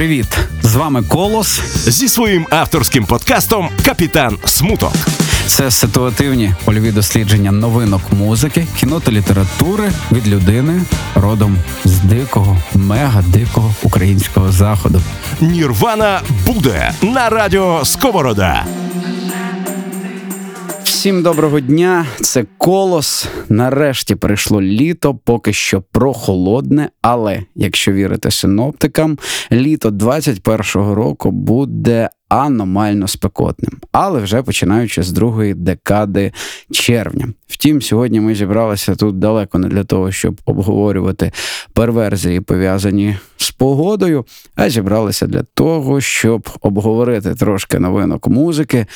привіт! З вами Колос зі своїм авторським подкастом Капітан Смуток. Це ситуативні польові дослідження новинок музики, кіно та літератури від людини родом з дикого, мега дикого українського заходу. Нірвана буде на радіо Сковорода. Всім доброго дня, це колос. Нарешті прийшло літо, поки що прохолодне, але якщо вірити синоптикам, літо 21-го року буде аномально спекотним, але вже починаючи з другої декади червня. Втім, сьогодні ми зібралися тут далеко не для того, щоб обговорювати перверзії, пов'язані з погодою, а зібралися для того, щоб обговорити трошки новинок музики.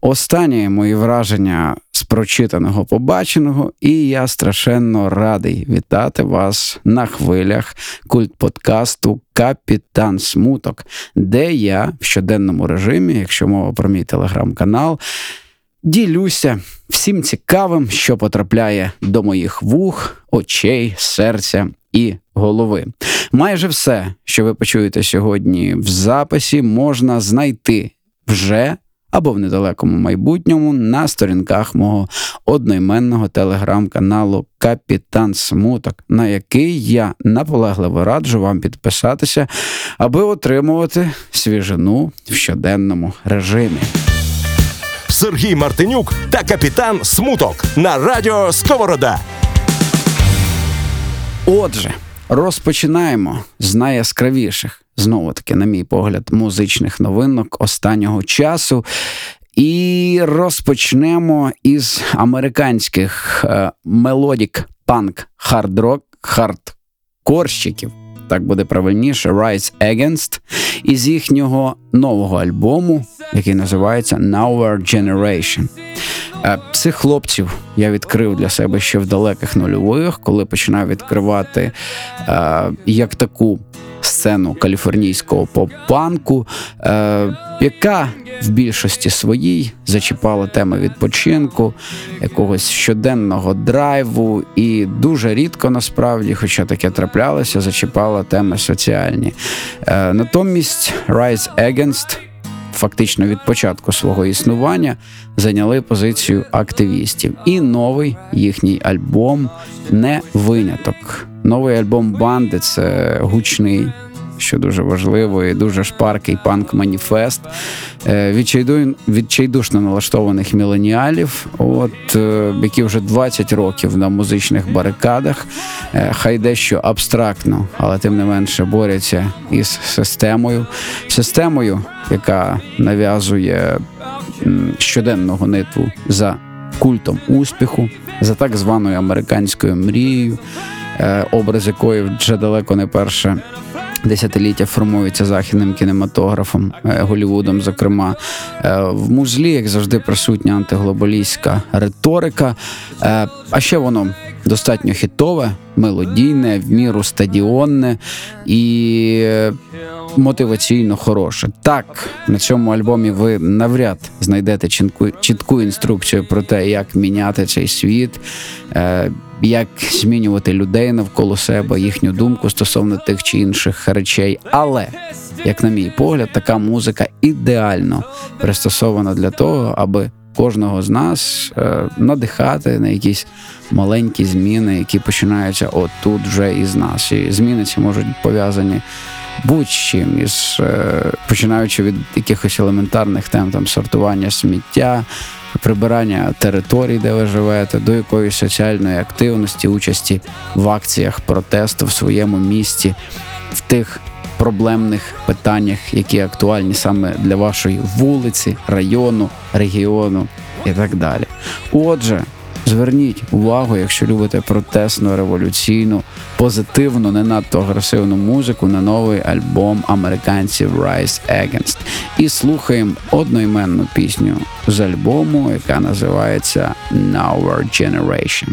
Останні мої враження з прочитаного побаченого, і я страшенно радий вітати вас на хвилях культ подкасту Капітан Смуток, де я в щоденному режимі, якщо мова про мій телеграм-канал, ділюся всім цікавим, що потрапляє до моїх вух, очей, серця і голови. Майже все, що ви почуєте сьогодні в записі, можна знайти вже або в недалекому майбутньому на сторінках мого одноіменного телеграм-каналу Капітан Смуток, на який я наполегливо раджу вам підписатися, аби отримувати свіжину в щоденному режимі. Сергій Мартинюк та капітан Смуток на радіо Сковорода. Отже, розпочинаємо з найяскравіших знову таки, на мій погляд, музичних новинок останнього часу. І розпочнемо із американських melodic punk хард-рок, хардкорщиків, так буде правильніше, Rise Against, із їхнього нового альбому, який називається Nowhere Generation. Е, цих хлопців я відкрив для себе ще в далеких нульових, коли починав відкривати е, як таку сцену каліфорнійського поп-панку, е, яка в більшості своїй зачіпала теми відпочинку, якогось щоденного драйву, і дуже рідко насправді, хоча таке траплялося, зачіпала теми соціальні. Е, натомість Rise Against Фактично від початку свого існування зайняли позицію активістів, і новий їхній альбом не виняток. Новий альбом банди це гучний, що дуже важливо, і дуже шпаркий панк-маніфест е, відчайдушно налаштованих міленіалів, от е, які вже 20 років на музичних барикадах, е, хай дещо абстрактно, але тим не менше борються із системою, системою, яка нав'язує щоденну гонитву за культом успіху, за так званою американською мрією. Образ якої вже далеко не перше. Десятиліття формується західним кінематографом е, Голівудом. Зокрема, е, в музлі, як завжди, присутня антиглобалістська риторика. А ще воно достатньо хітове, мелодійне, в міру стадіонне і мотиваційно хороше. Так, на цьому альбомі ви навряд знайдете чітку, чітку інструкцію про те, як міняти цей світ як змінювати людей навколо себе, їхню думку стосовно тих чи інших речей. Але, як на мій погляд, така музика ідеально пристосована для того, аби кожного з нас е, надихати на якісь маленькі зміни, які починаються отут вже із нас. І зміни ці можуть пов'язані. Будь-чим із е, починаючи від якихось елементарних тем там сортування сміття, прибирання територій, де ви живете, до якоїсь соціальної активності, участі в акціях протесту в своєму місті, в тих проблемних питаннях, які актуальні саме для вашої вулиці, району, регіону і так далі. Отже. Зверніть увагу, якщо любите протестну, революційну, позитивну, не надто агресивну музику на новий альбом американців Rise Against. І слухаємо одноіменну пісню з альбому, яка називається Our Generation.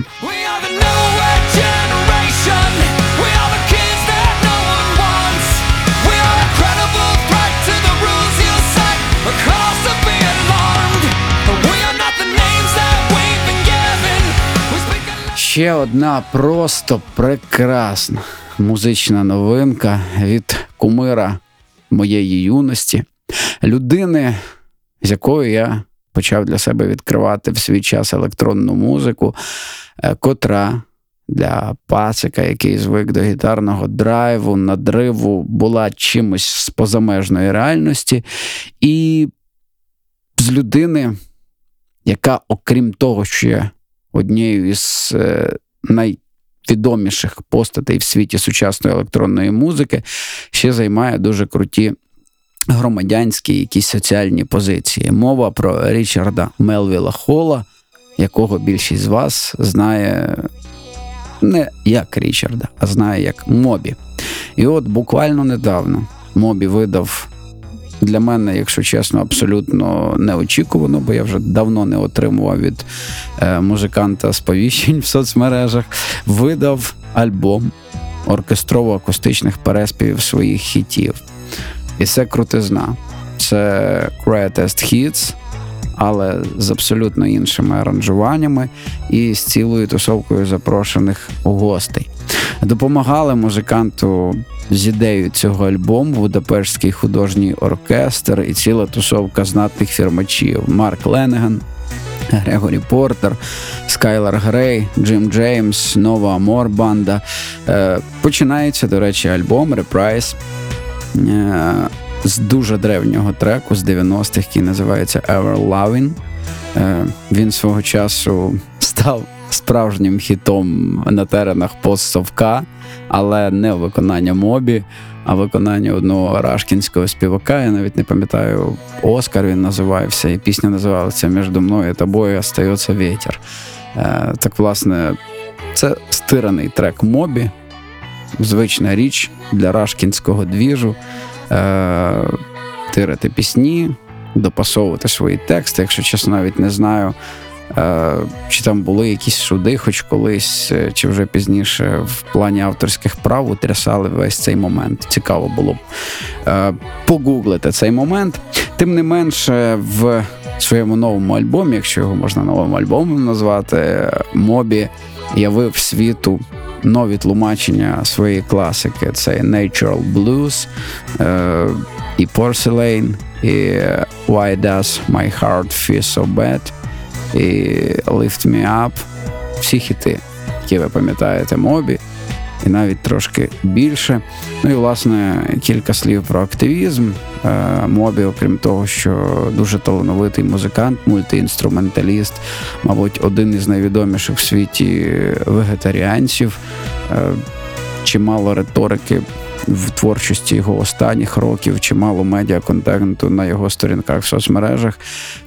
Ще одна просто прекрасна музична новинка від кумира моєї юності, людини, з якою я почав для себе відкривати в свій час електронну музику, е, котра для пацика, який звик до гітарного драйву, надриву, була чимось з позамежної реальності, і з людини, яка, окрім того, що є однією із е, найвідоміших постатей в світі сучасної електронної музики, ще займає дуже круті. Громадянські якісь соціальні позиції. Мова про Річарда Мелвіла Холла, якого більшість з вас знає не як Річарда, а знає як Мобі. І от буквально недавно Мобі видав для мене, якщо чесно, абсолютно неочікувано, бо я вже давно не отримував від е, музиканта сповіщень в соцмережах. Видав альбом оркестрово-акустичних переспівів своїх хітів. І це крутизна. Це Greatest Hits, але з абсолютно іншими аранжуваннями і з цілою тусовкою запрошених гостей. Допомагали музиканту з ідеєю цього альбому Будапештський художній оркестр і ціла тусовка знатних фірмачів Марк Ленеган. Грегорі Портер, Скайлар Грей, Джим Джеймс, Нова Амор Банда. Е, починається, до речі, альбом е, з дуже древнього треку з 90-х, який називається Ever Loving. Е, він свого часу став справжнім хітом на теренах постсовка, але не виконання мобі, а виконання одного рашкінського співака. Я навіть не пам'ятаю, Оскар він називався, і пісня називалася Між мною і тобою остається вітер. Е, так, власне, це стираний трек мобі, звична річ для рашкінського двіжу. Е, тирити пісні, допасовувати свої тексти. Якщо чесно, навіть не знаю, чи там були якісь суди, хоч колись, е, чи вже пізніше в плані авторських прав утрясали весь цей момент. Цікаво було б погуглити цей момент. Тим не менше, в своєму новому альбомі, якщо його можна новим альбомом назвати, Мобі явив світу нові тлумачення своєї класики: це Natural Blues, е, і Porcelain, і Why Does My Heart Feel So Bad, і Lift Me Up. Всі хіти, які ви пам'ятаєте, мобі. І навіть трошки більше. Ну і, власне, кілька слів про активізм. Е, мобі, окрім того, що дуже талановитий музикант, мультиінструменталіст, мабуть, один із найвідоміших в світі вегетаріанців, е, чимало риторики в творчості його останніх років, чимало медіаконтенту на його сторінках в соцмережах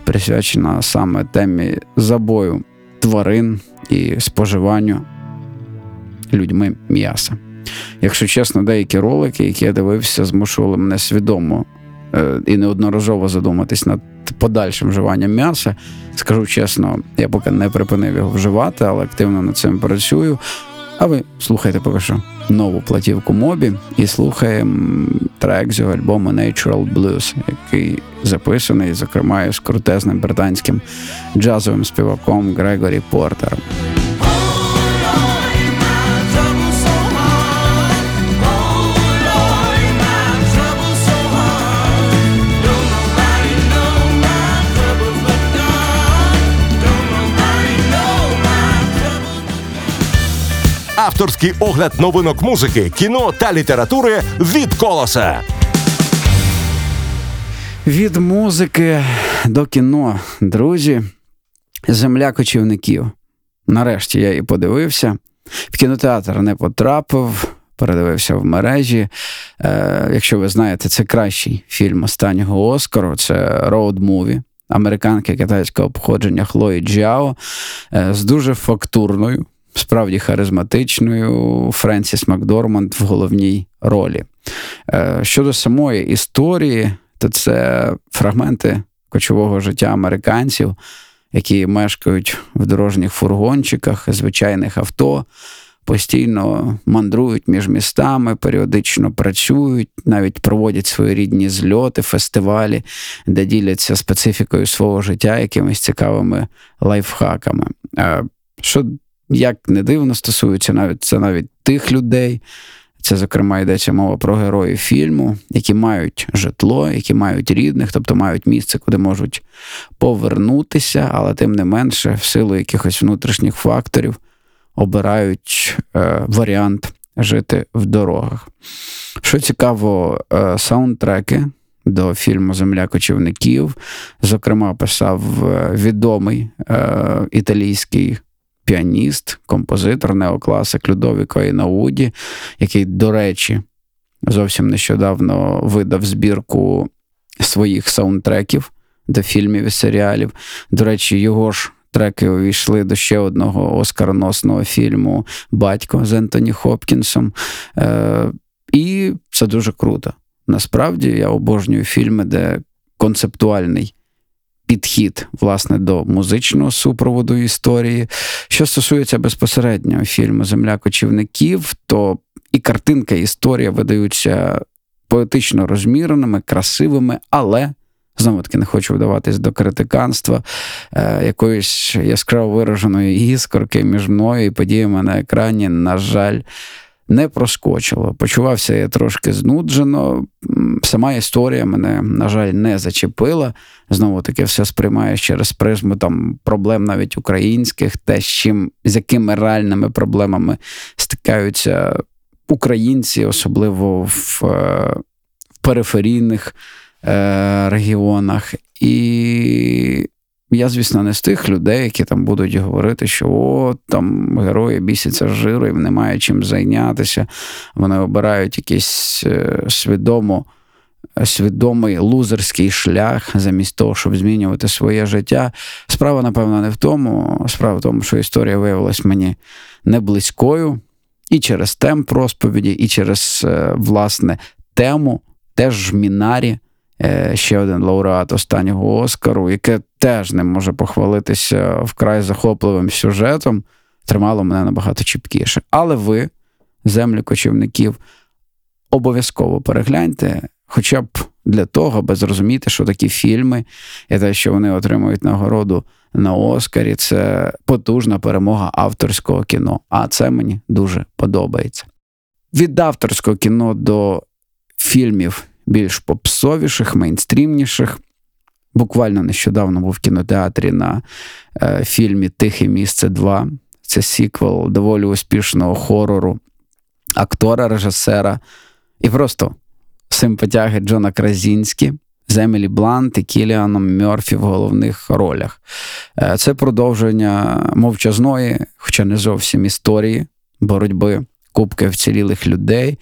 присвячена саме темі забою тварин і споживанню людьми м'яса. Якщо чесно, деякі ролики, які я дивився, змушували мене свідомо е, і неодноразово задуматись над подальшим вживанням м'яса. Скажу чесно, я поки не припинив його вживати, але активно над цим працюю. А ви слухайте поки що нову платівку Мобі і слухаємо трек з його альбому Natural Blues, який записаний, зокрема, з крутезним британським джазовим співаком Грегорі Портером. Авторський огляд новинок музики, кіно та літератури від колоса. Від музики до кіно, друзі, земля кочівників. Нарешті я і подивився. В кінотеатр не потрапив, передивився в мережі. Е, Якщо ви знаєте, це кращий фільм останнього Оскару, це road movie американки китайського походження Хлої Джао е, з дуже фактурною справді харизматичною Френсіс Макдорманд в головній ролі. Е, щодо самої історії, то це фрагменти кочового життя американців, які мешкають в дорожніх фургончиках, звичайних авто. Постійно мандрують між містами, періодично працюють, навіть проводять свої рідні зльоти, фестивалі, де діляться специфікою свого життя якимись цікавими лайфхаками. Що як не дивно, стосується навіть це навіть тих людей, Це, зокрема, йдеться мова про героїв фільму, які мають житло, які мають рідних, тобто мають місце, куди можуть повернутися, але тим не менше, в силу якихось внутрішніх факторів обирають е, варіант жити в дорогах. Що цікаво, е, саундтреки до фільму Земля кочівників, зокрема, писав е, відомий е, італійський піаніст, композитор, неокласик Людовіко Інауді, який, до речі, зовсім нещодавно видав збірку своїх саундтреків до фільмів і серіалів. До речі, його ж. Треки увійшли до ще одного оскароносного фільму Батько з Ентоні Хопкінсом. Е, І це дуже круто. Насправді я обожнюю фільми, де концептуальний підхід власне до музичного супроводу історії. Що стосується безпосередньо фільму Земля кочівників, то і картинка, і історія видаються поетично розміреними, красивими, але. Знову таки не хочу вдаватись до критиканства е, якоїсь яскраво вираженої іскорки між мною і подіями на екрані, на жаль, не проскочило. Почувався я трошки знуджено. Сама історія мене, на жаль, не зачепила. Знову таки, все сприймаєш через призму там проблем навіть українських, те, з чим з якими реальними проблемами стикаються українці, особливо в, е, в периферійних е, регіонах. І я, звісно, не з тих людей, які там будуть говорити, що о, там герої бісяться жиру, і немає чим зайнятися. Вони обирають якийсь е, свідомо. Свідомий лузерський шлях замість того, щоб змінювати своє життя. Справа, напевно, не в тому. Справа в тому, що історія виявилась мені не близькою і через темп розповіді, і через е, власне тему, теж в Мінарі, Е, ще один лауреат останнього Оскару, яке теж не може похвалитися вкрай захопливим сюжетом, тримало мене набагато чіпкіше. Але ви, землі кочівників, обов'язково перегляньте, хоча б для того, аби зрозуміти, що такі фільми і те, що вони отримують нагороду на Оскарі, це потужна перемога авторського кіно. А це мені дуже подобається. Від авторського кіно до фільмів більш попсовіших, мейнстрімніших. Буквально нещодавно був в кінотеатрі на е, фільмі Тихе місце 2. Це сіквел доволі успішного хорору, актора, режисера і просто симпатяги Джона Кразінські, з Емілі Блант і Кіліаном Мьорфі в головних ролях. Е, це продовження мовчазної, хоча не зовсім історії боротьби кубки вцілілих людей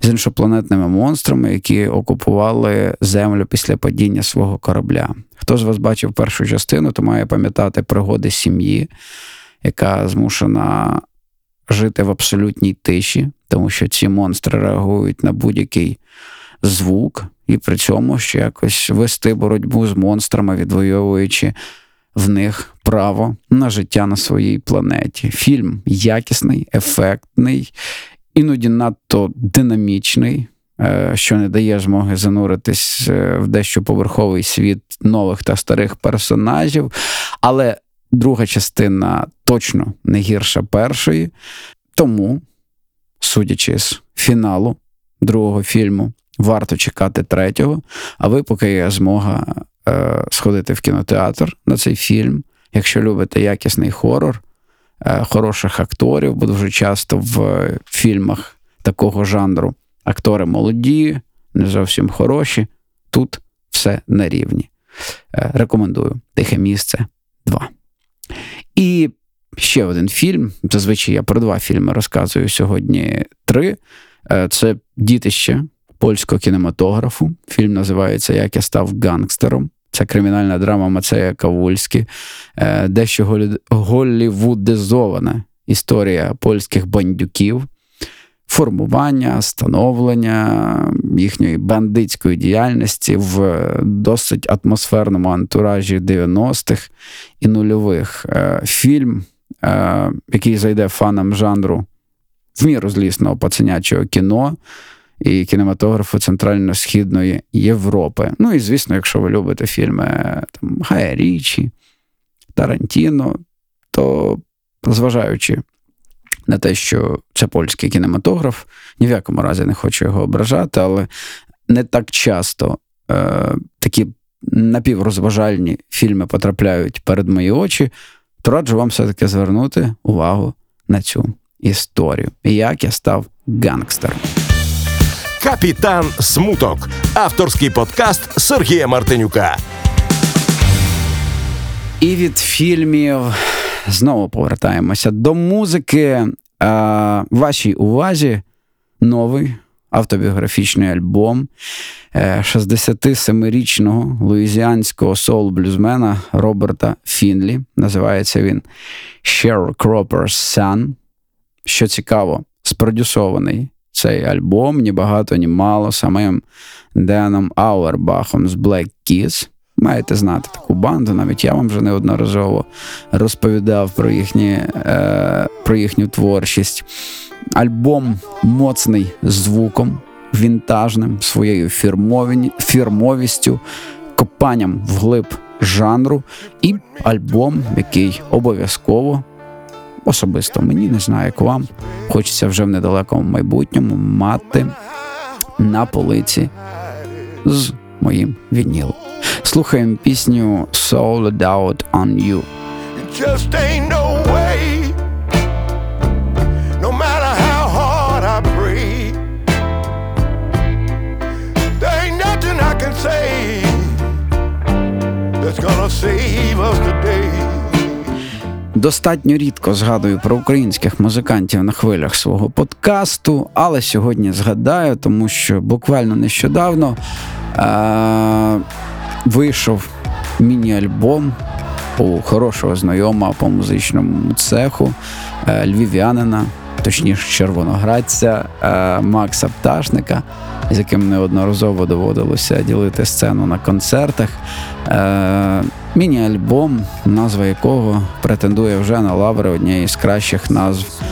з іншопланетними монстрами, які окупували землю після падіння свого корабля. Хто з вас бачив першу частину, то має пам'ятати пригоди сім'ї, яка змушена жити в абсолютній тиші, тому що ці монстри реагують на будь-який звук, і при цьому ще якось вести боротьбу з монстрами, відвоюючи в них право на життя на своїй планеті. Фільм якісний, ефектний іноді надто динамічний, е, що не дає змоги зануритись е, в дещо поверховий світ нових та старих персонажів. Але друга частина точно не гірша першої. Тому, судячи з фіналу другого фільму, варто чекати третього. А ви, поки є змога е, сходити в кінотеатр на цей фільм, якщо любите якісний хорор. Е, хороших акторів, бо дуже часто в фільмах такого жанру актори молоді, не зовсім хороші. Тут все на рівні. Е, рекомендую Тихе місце 2. І ще один фільм. Зазвичай я про два фільми розказую сьогодні три. Е, це дітище польського кінематографу. Фільм називається Як я став гангстером. Це кримінальна драма Мацея Кавульські, е, дещо голлівудизована історія польських бандюків, формування, становлення їхньої бандитської діяльності в досить атмосферному антуражі 90-х і нульових. Е, фільм, е, який зайде фанам жанру в міру злісного пацанячого кіно і кінематографу Центрально-Східної Європи. Ну і звісно, якщо ви любите фільми там, Гая Річі, Тарантіно, то зважаючи на те, що це польський кінематограф. Ні в якому разі не хочу його ображати, але не так часто е, такі напіврозважальні фільми потрапляють перед мої очі, то раджу вам все-таки звернути увагу на цю історію. І Як я став гангстером. Капітан Смуток. Авторський подкаст Сергія Мартинюка. І від фільмів знову повертаємося до музики. А, Вашій увазі новий автобіографічний альбом 67-річного е, луїзіанського соул-блюзмена Роберта Фінлі. Називається він Sharecropper's Son. Що цікаво, спродюсований цей альбом ні багато, ні мало самим Деном Ауербахом з Black Keys. Маєте знати таку банду, навіть я вам вже неодноразово розповідав про їхні, е, про їхню творчість. Альбом моцний звуком, вінтажним, своєю фірмовістю, копанням вглиб жанру, і альбом, який обов'язково, особисто мені не знаю, як вам, хочеться вже в недалекому майбутньому мати на полиці з моїм вінілом. Слухаємо пісню Sold Out on You. Just ain't no way, I can say that's gonna save us today. Достатньо рідко згадую про українських музикантів на хвилях свого подкасту, але сьогодні згадаю, тому що буквально нещодавно е- вийшов міні-альбом у хорошого знайома по музичному цеху е, львів'янина, точніше червоноградця е, Макса Пташника, з яким неодноразово доводилося ділити сцену на концертах. Е, міні-альбом, назва якого претендує вже на лаври однієї з кращих назв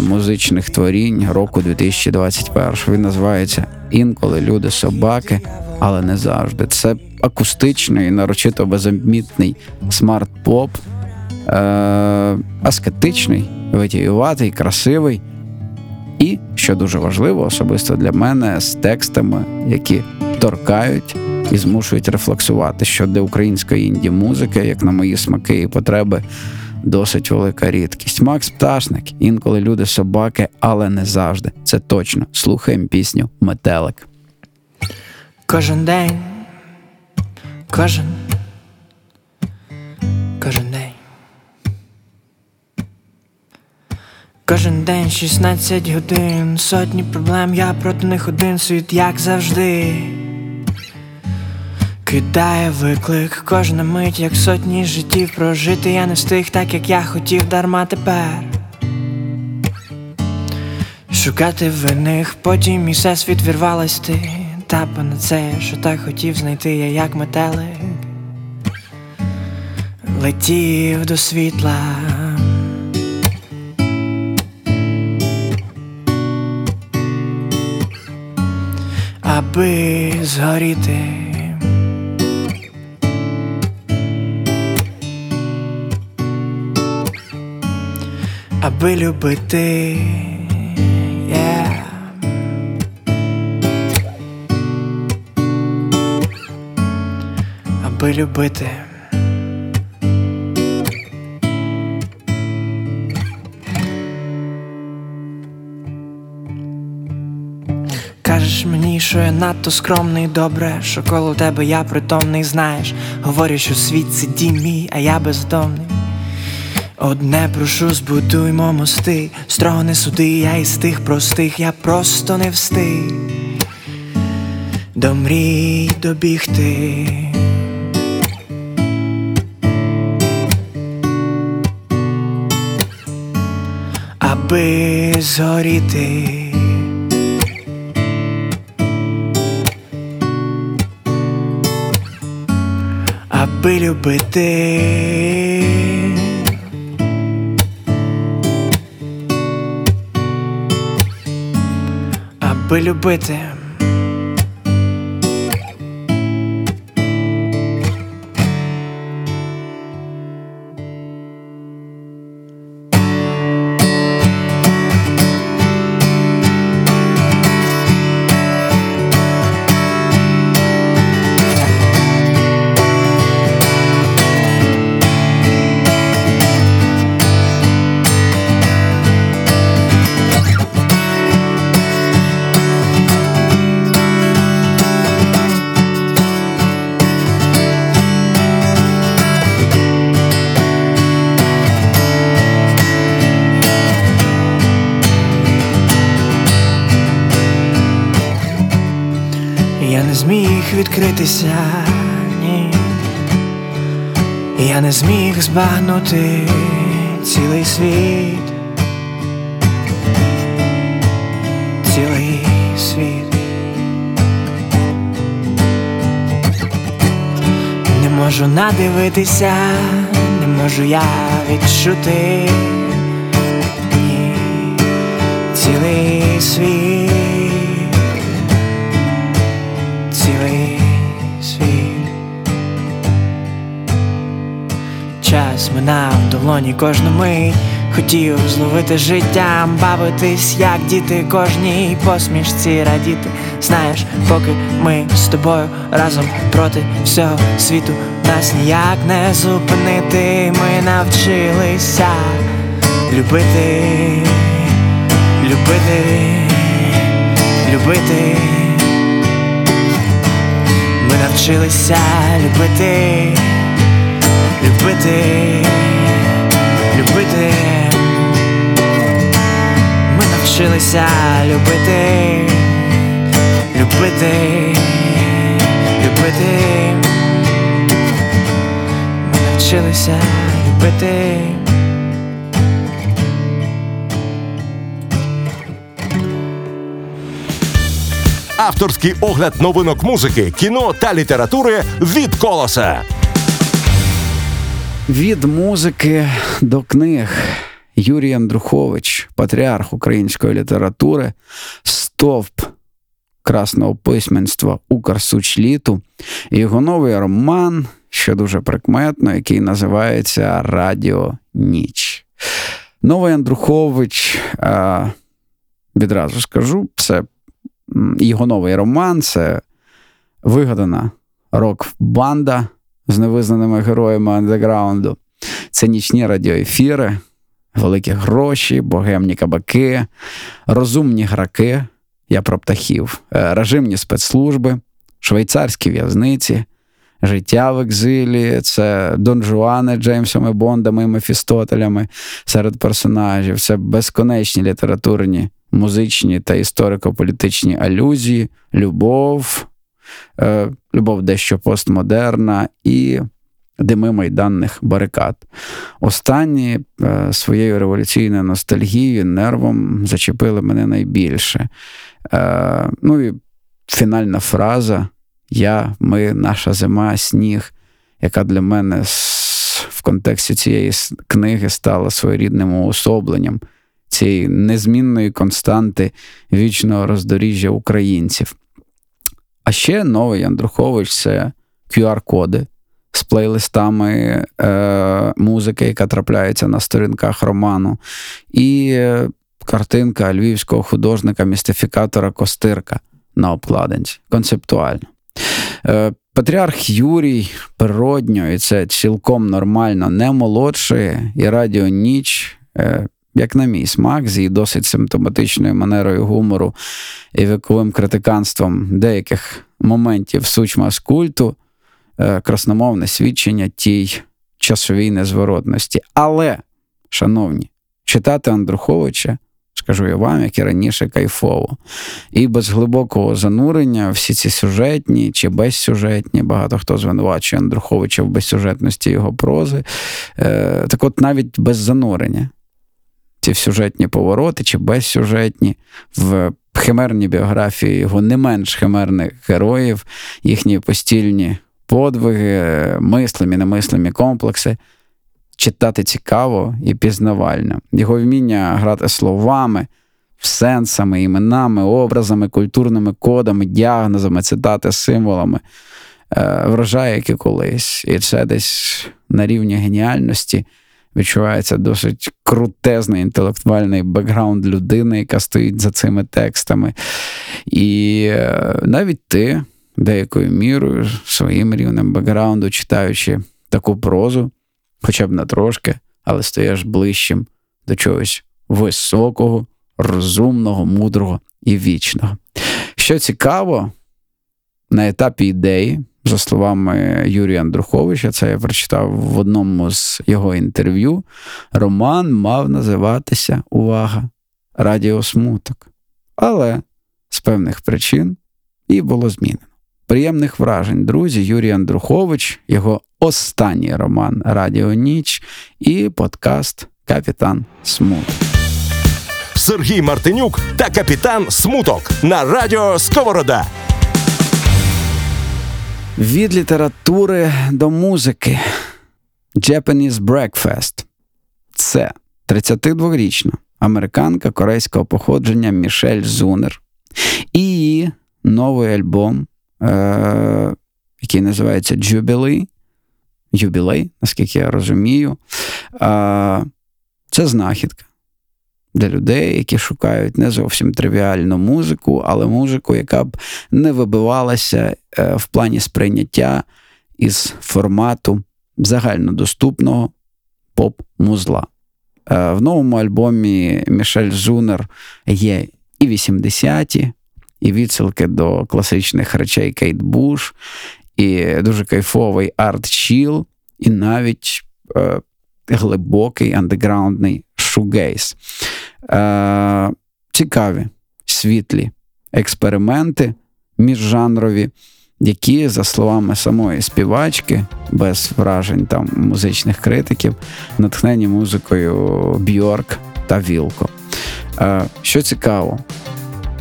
музичних творінь року 2021. Він називається Інколи люди собаки, але не завжди. Це акустичний, нарочито безпонтовий смарт-поп, е- аскетичний, витіюватий, красивий. І, що дуже важливо, особисто для мене, з текстами, які торкають і змушують рефлексувати, що для української інді-музики, як на мої смаки і потреби, досить велика рідкість. Макс Пташник, інколи люди собаки, але не завжди. Це точно. Слухаємо пісню Метелик. Кожен день Кожен, кожен день. Кожен день 16 годин, сотні проблем, я проти них один світ, як завжди. Кидає виклик, кожна мить, як сотні життів прожити, я не встиг так, як я хотів, дарма тепер. Шукати винних, потім і все світ вірвалась ти та панацея, що так хотів знайти я, як метелик летів до світла. Аби згоріти. Аби любити. аби любити. Кажеш мені, що я надто скромний, добре, що коло тебе я притомний, знаєш. Говорю, що світ сиді мій, а я бездомний. Одне прошу, збудуймо мости, строго не суди, я із тих простих, я просто не встиг до мрій добігти. аби згоріти. Аби любити, аби. Зміг відкритися, ні, я не зміг збагнути цілий світ, цілий світ. Не можу надивитися, не можу я відчути ні, цілий світ. Минав в долоні кожну мить, хотів зловити життям, бавитись, як діти, кожній посмішці радіти. Знаєш, поки ми з тобою разом проти всього світу, нас ніяк не зупинити. Ми навчилися любити, любити, любити. Ми навчилися любити, любити, любити. Ми навчилися любити, любити, любити. Ми навчилися любити. Авторський огляд новинок музики, кіно та літератури від колоса. Від музики до книг. Юрій Андрухович, патріарх української літератури, стовп красного письменства Укрсучліту, і його новий роман, що дуже прикметно, який називається Радіо Ніч. Новий Андрухович, відразу скажу, це його новий роман це вигадана рок-банда з невизнаними героями андеграунду. Це нічні радіоефіри, великі гроші, богемні кабаки, розумні граки. Я про птахів, е, режимні спецслужби, швейцарські в'язниці, життя в екзилі, це Дон Жуани Джеймсами Бондами і Мефістотелями серед персонажів, це безконечні літературні музичні та історико-політичні алюзії, любов, любов дещо постмодерна і дими майданних барикад. Останні е, своєю революційною ностальгією, нервом зачепили мене найбільше. Е, ну і фінальна фраза Я, ми, наша зима, сніг, яка для мене в контексті цієї книги стала своєрідним уособленням цієї незмінної константи вічного роздоріжжя українців. А ще новий Андрухович це QR-коди з плейлистами е, музики, яка трапляється на сторінках роману, і картинка львівського художника-містифікатора Костирка на обкладинці. Концептуально. Е, Патріарх Юрій природньо, і це цілком нормально, не молодший, і радіо ніч е, як на мій смак, з її досить симптоматичною манерою гумору і віковим критиканством деяких моментів сучма з культу, е, красномовне свідчення тій часовій незворотності. Але, шановні, читати Андруховича. Скажу я вам, як і раніше, кайфово. І без глибокого занурення всі ці сюжетні чи безсюжетні, багато хто звинувачує Андруховича в безсюжетності його прози. Е, Так от навіть без занурення ці сюжетні повороти чи безсюжетні, в химерній біографії його не менш химерних героїв, їхні постільні подвиги, мислимі, немислимі комплекси. Читати цікаво і пізнавально. Його вміння грати словами, сенсами, іменами, образами, культурними кодами, діагнозами, цитати, символами. Е, вражає, як і колись. І це десь на рівні геніальності відчувається досить крутезний інтелектуальний бекграунд людини, яка стоїть за цими текстами. І е, навіть ти деякою мірою своїм рівнем бекграунду, читаючи таку прозу, хоча б на трошки, але стаєш ближчим до чогось високого, розумного, мудрого і вічного. Що цікаво, на етапі ідеї за словами Юрія Андруховича, це я прочитав в одному з його інтерв'ю. Роман мав називатися Увага! Радіосмуток. Але з певних причин і було змінено. приємних вражень, друзі, Юрій Андрухович, його останній роман Радіо Ніч і подкаст Капітан Смут. Сергій Мартинюк та капітан Смуток на радіо Сковорода. Від літератури до музики. Japanese Breakfast. Це 32-річна американка корейського походження Мішель Зунер. І її новий альбом, е- який називається Jubilee. Юбілей, наскільки я розумію. Е- Це знахідка для людей, які шукають не зовсім тривіальну музику, але музику, яка б не вибивалася е, в плані сприйняття із формату загальнодоступного поп-музла. Е, в новому альбомі Мішель Зунер є і 80-ті, і відсилки до класичних речей Кейт Буш, і дуже кайфовий art-chill, і навіть е, глибокий андеграундний shoegaze. Е, Цікаві, світлі експерименти міжжанрові, які, за словами самої співачки, без вражень там музичних критиків, натхнені музикою Бьорк та Вілко. Е, Що цікаво,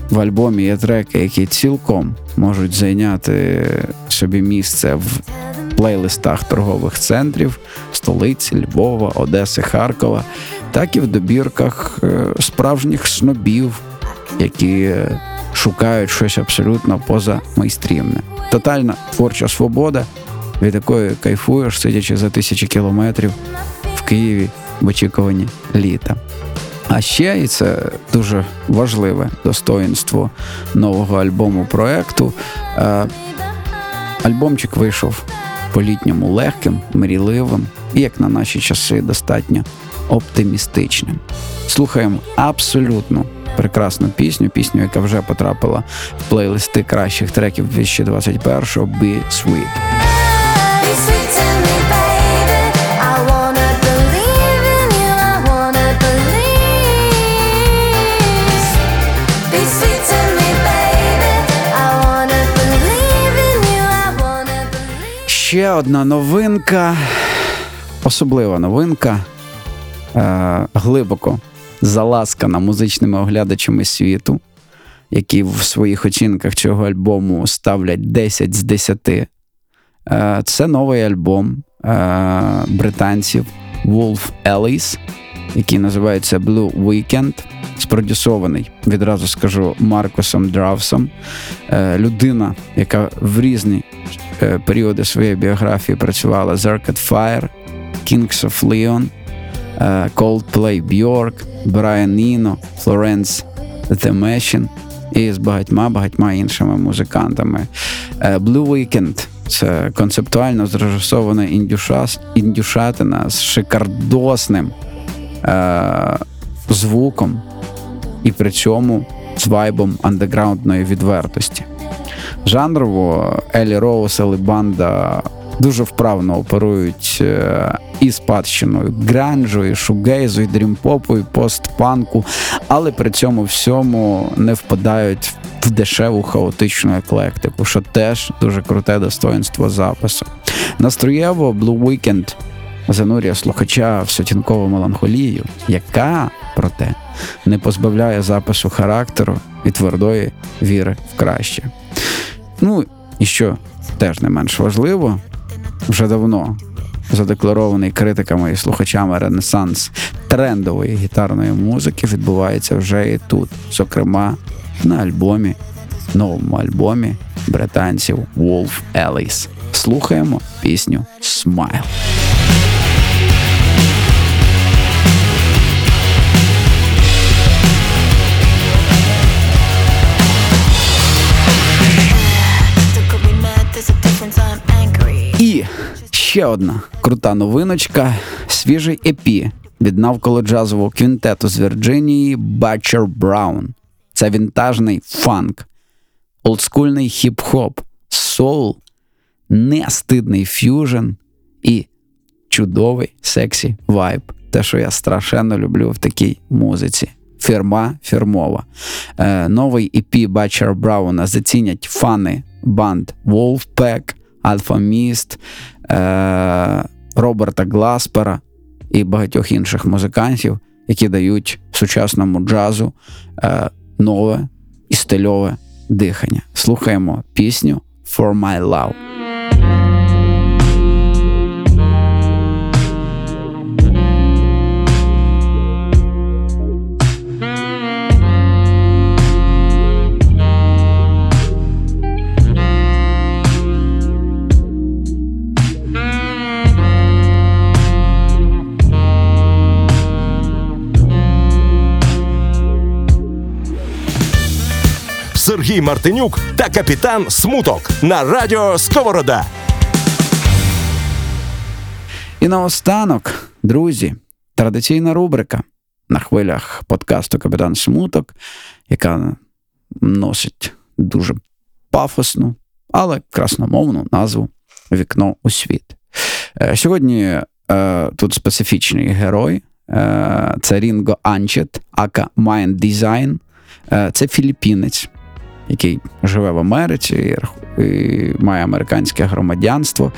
в альбомі є треки, які цілком можуть зайняти собі місце в плейлистах торгових центрів столиці Львова, Одеси, Харкова, так і в добірках е, справжніх снобів, які е, шукають щось абсолютно поза майстрівне. Тотальна творча свобода, від якої кайфуєш, сидячи за тисячі кілометрів в Києві в очікуванні літа. А ще, і це дуже важливе достоїнство нового альбому проекту. Е, альбомчик вийшов по-літньому легким, мрійливим і, як на наші часи, достатньо оптимістичним. Слухаємо абсолютно прекрасну пісню, пісню, яка вже потрапила в плейлисти кращих треків 2021-го «Be Sweet». Ще одна новинка, особлива новинка, е, глибоко заласкана музичними оглядачами світу, які в своїх оцінках цього альбому ставлять 10 з 10. Е, це новий альбом е, британців Wolf Alice, який називається Blue Weekend. Спродюсований, відразу скажу, Маркосом Дравсом. Е, людина, яка в різні періоди своєї біографії працювала з Arcade Fire, Kings of Leon, е, Coldplay Bjork, Brian Eno, Florence The Machine і з багатьма-багатьма іншими музикантами. Е, Blue Weekend це концептуально зрежисована індюша, індюшатина з шикардосним е, звуком і при цьому з вайбом андеграундної відвертості. Жанрово Елі Роуз, Елі Банда дуже вправно оперують е, і спадщиною гранжу, і шугейзу, і дрімпопу, постпанку, але при цьому всьому не впадають в дешеву хаотичну еклектику, що теж дуже круте достоинство запису. Настроєво Blue Weekend занурює слухача в сутінкову меланхолію, яка, проте, не позбавляє запису характеру і твердої віри в краще. Ну і що теж не менш важливо, вже давно задекларований критиками і слухачами Ренесанс трендової гітарної музики відбувається вже і тут, зокрема на альбомі, новому альбомі британців Wolf Alice. Слухаємо пісню Smile. Ще одна крута новиночка: свіжий EP від навколо джазового квінтету з Вірджинії Батчер Браун. Це вінтажний фанк, олдскульний хіп-хоп, соул, нестидний ф'южн і чудовий сексі вайб. Те, що я страшенно люблю в такій музиці. Фірма фірмова. Е, новий EP Батчера Брауна зацінять фани банд Wolfpack, Alpha Mist, е, Роберта Гласпера і багатьох інших музикантів, які дають сучасному джазу е, нове і стильове дихання. Слухаємо пісню For My Love. Сергій Мартинюк та капітан Смуток на радіо Сковорода. І наостанок, друзі, традиційна рубрика на хвилях подкасту Капітан Смуток, яка носить дуже пафосну, але красномовну назву Вікно у світ. Е, Сьогодні е, тут специфічний герой. Е, це Рінго Анчет, ака Mind Design. Е, це філіппінець, який живе в Америці і і має американське громадянство,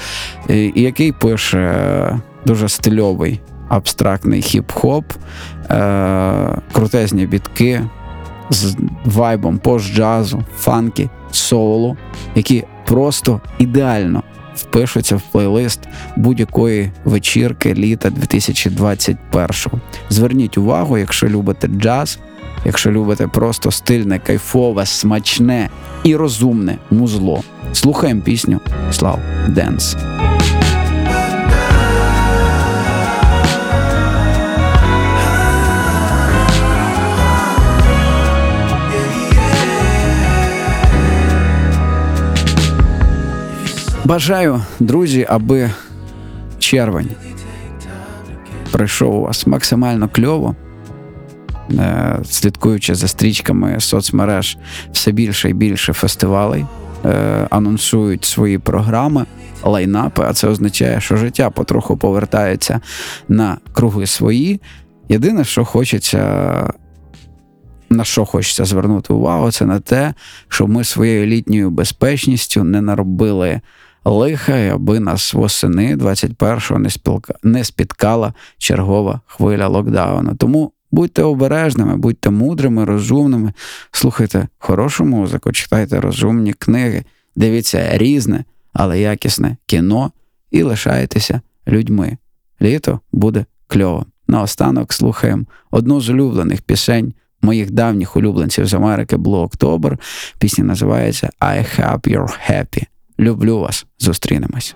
і, і який пише дуже стильовий абстрактний хіп-хоп, е, крутезні бітки з вайбом пост-джазу, фанки, соулу, які просто ідеально впишуться в плейлист будь-якої вечірки літа 2021-го. Зверніть увагу, якщо любите джаз, якщо любите просто стильне, кайфове, смачне і розумне музло. Слухаємо пісню Слав Денс. Бажаю, друзі, аби червень прийшов у вас максимально кльово. Е, Слідкуючи за стрічками соцмереж, все більше і більше фестивалей е, анонсують свої програми, лайнапи, а це означає, що життя потроху повертається на круги свої. Єдине, що хочеться, на що хочеться звернути увагу, це на те, щоб ми своєю літньою безпечністю не наробили лиха, і аби нас восени 21-го не, спілка, не спіткала чергова хвиля локдауну. Тому будьте обережними, будьте мудрими, розумними, слухайте хорошу музику, читайте розумні книги, дивіться різне, але якісне кіно і лишайтеся людьми. Літо буде кльово. Наостанок слухаємо одну з улюблених пісень моїх давніх улюбленців з Америки Blue October. Пісня називається I Hope You're Happy. Люблю вас. Зустрінемось.